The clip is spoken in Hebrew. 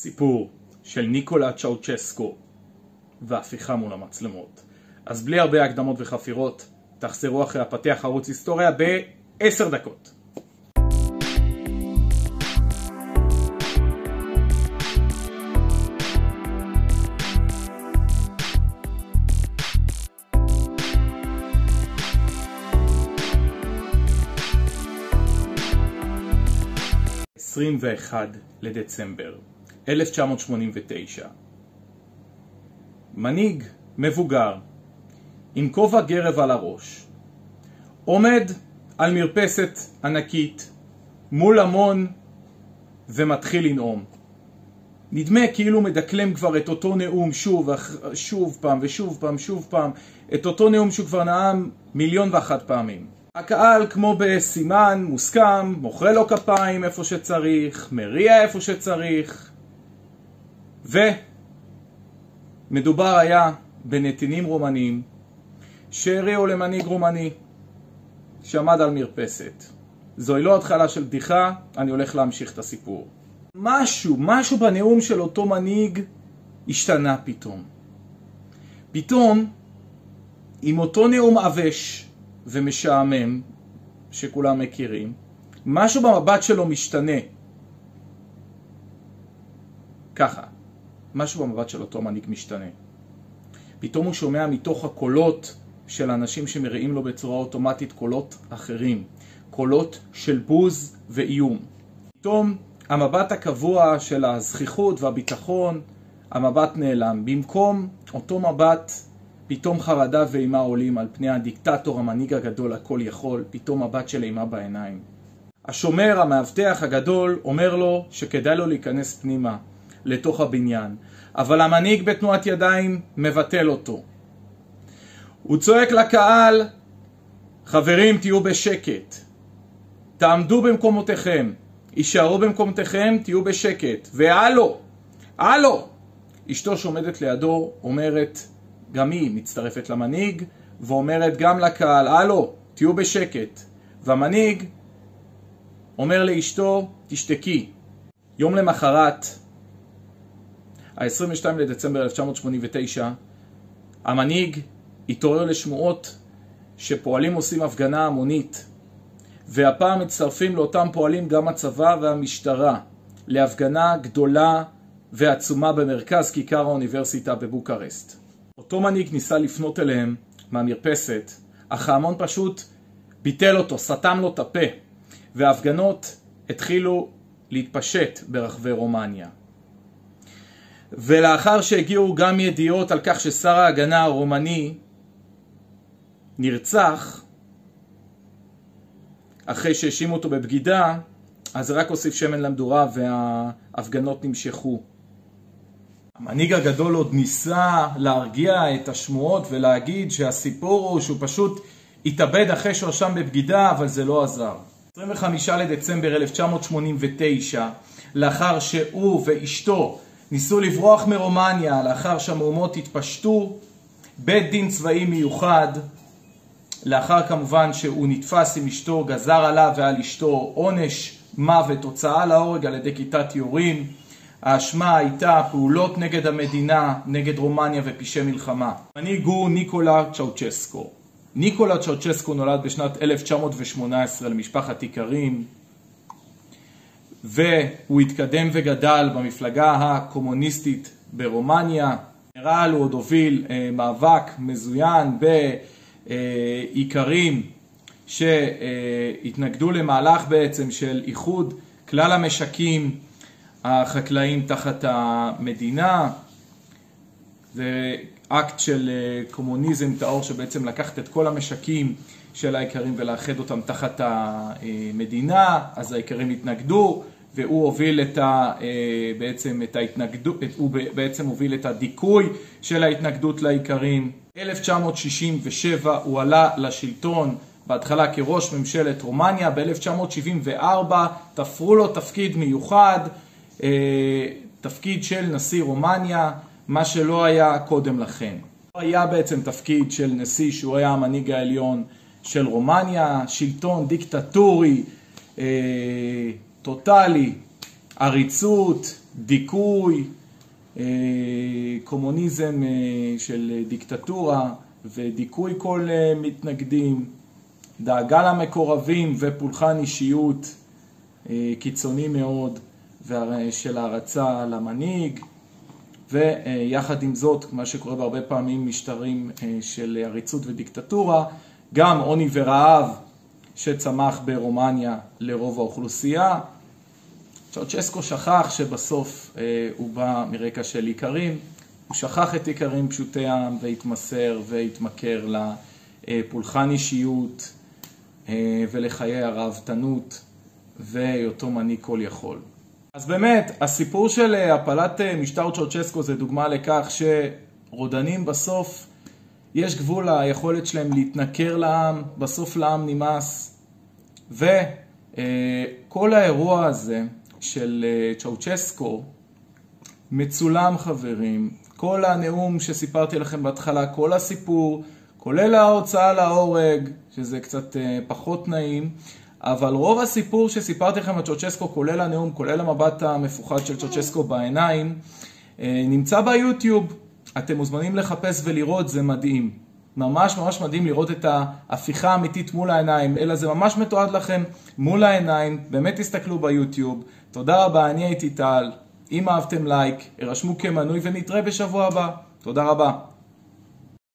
סיפור של ניקולה צ'אוצ'סקו והפיכה מול המצלמות. אז בלי הרבה הקדמות וחפירות, תחזרו אחרי הפתח ערוץ היסטוריה בעשר דקות. עשרים ואחד לדצמבר 1989 מנהיג מבוגר עם כובע גרב על הראש עומד על מרפסת ענקית מול המון ומתחיל לנאום. נדמה כאילו מדקלם כבר את אותו נאום שוב, שוב פעם ושוב פעם, שוב פעם, את אותו נאום שהוא כבר נאם מיליון ואחת פעמים. הקהל כמו בסימן מוסכם, מוחא לו כפיים איפה שצריך, מריע איפה שצריך, ומדובר היה בנתינים רומנים שהריעו למנהיג רומני שעמד על מרפסת. זוהי לא התחלה של בדיחה, אני הולך להמשיך את הסיפור. משהו, משהו בנאום של אותו מנהיג השתנה פתאום. פתאום, עם אותו נאום עבש ומשעמם, שכולם מכירים, משהו במבט שלו משתנה. ככה. משהו במבט של אותו מנהיג משתנה. פתאום הוא שומע מתוך הקולות של אנשים שמראים לו בצורה אוטומטית קולות אחרים, קולות של בוז ואיום. פתאום המבט הקבוע של הזכיחות והביטחון, המבט נעלם. במקום אותו מבט, פתאום חרדה ואימה עולים על פני הדיקטטור, המנהיג הגדול, הכל יכול, פתאום מבט של אימה בעיניים. השומר, המאבטח הגדול, אומר לו שכדאי לו להיכנס פנימה. לתוך הבניין, אבל המנהיג בתנועת ידיים מבטל אותו. הוא צועק לקהל, חברים תהיו בשקט, תעמדו במקומותיכם, יישארו במקומותיכם, תהיו בשקט, והלו, הלו! אשתו שעומדת לידו אומרת, גם היא מצטרפת למנהיג, ואומרת גם לקהל, הלו, תהיו בשקט. והמנהיג אומר לאשתו, תשתקי. יום למחרת ה-22 לדצמבר 1989, המנהיג התעורר לשמועות שפועלים עושים הפגנה המונית, והפעם מצטרפים לאותם פועלים גם הצבא והמשטרה, להפגנה גדולה ועצומה במרכז כיכר האוניברסיטה בבוקרשט. אותו מנהיג ניסה לפנות אליהם מהמרפסת, אך ההמון פשוט ביטל אותו, סתם לו את הפה, וההפגנות התחילו להתפשט ברחבי רומניה. ולאחר שהגיעו גם ידיעות על כך ששר ההגנה הרומני נרצח אחרי שהאשימו אותו בבגידה, אז רק הוסיף שמן למדורה וההפגנות נמשכו. המנהיג הגדול עוד ניסה להרגיע את השמועות ולהגיד שהסיפור הוא שהוא פשוט התאבד אחרי שהוא שהואשם בבגידה, אבל זה לא עזר. 25 לדצמבר 1989, לאחר שהוא ואשתו ניסו לברוח מרומניה לאחר שהמהומות התפשטו, בית דין צבאי מיוחד, לאחר כמובן שהוא נתפס עם אשתו, גזר עליו ועל אשתו עונש מוות, הוצאה להורג על ידי כיתת יורים. האשמה הייתה פעולות נגד המדינה, נגד רומניה ופשעי מלחמה. מנהיג הוא ניקולה צ'אוצ'סקו. ניקולה צ'אוצ'סקו נולד בשנת 1918 למשפחת איכרים, והוא התקדם וגדל במפלגה הקומוניסטית ברומניה. גנרל הוא עוד הוביל אה, מאבק מזוין באיכרים שהתנגדו למהלך בעצם של איחוד כלל המשקים החקלאים תחת המדינה. זה אקט של אה, קומוניזם טהור שבעצם לקחת את כל המשקים של האיכרים ולאחד אותם תחת המדינה, אז האיכרים התנגדו והוא הוביל את ה, אה, בעצם את ההתנגדות, הוא בעצם הוביל את הדיכוי של ההתנגדות לאיכרים. 1967 הוא עלה לשלטון בהתחלה כראש ממשלת רומניה, ב-1974 תפרו לו תפקיד מיוחד, אה, תפקיד של נשיא רומניה, מה שלא היה קודם לכן. היה בעצם תפקיד של נשיא שהוא היה המנהיג העליון של רומניה, שלטון דיקטטורי, אה, טוטאלי, עריצות, דיכוי, קומוניזם של דיקטטורה ודיכוי כל מתנגדים, דאגה למקורבים ופולחן אישיות קיצוני מאוד של הערצה למנהיג ויחד עם זאת, מה שקורה בהרבה פעמים משטרים של עריצות ודיקטטורה, גם עוני ורעב שצמח ברומניה לרוב האוכלוסייה. צ'אוצ'סקו שכח שבסוף הוא בא מרקע של איכרים, הוא שכח את איכרים פשוטי העם והתמסר והתמכר לפולחן אישיות ולחיי הרהבתנות והיותו מנהיג כל יכול. אז באמת, הסיפור של הפלת משטר צ'אוצ'סקו זה דוגמה לכך שרודנים בסוף יש גבול ליכולת שלהם להתנכר לעם, בסוף לעם נמאס. וכל האירוע הזה של צ'אוצ'סקו מצולם חברים, כל הנאום שסיפרתי לכם בהתחלה, כל הסיפור, כולל ההוצאה להורג, שזה קצת פחות נעים, אבל רוב הסיפור שסיפרתי לכם על צ'אוצ'סקו, כולל הנאום, כולל המבט המפוחד של צ'אוצ'סקו בעיניים, נמצא ביוטיוב. אתם מוזמנים לחפש ולראות, זה מדהים. ממש ממש מדהים לראות את ההפיכה האמיתית מול העיניים, אלא זה ממש מתועד לכם מול העיניים, באמת תסתכלו ביוטיוב. תודה רבה, אני הייתי טל, אם אהבתם לייק, הרשמו כמנוי ונתראה בשבוע הבא. תודה רבה.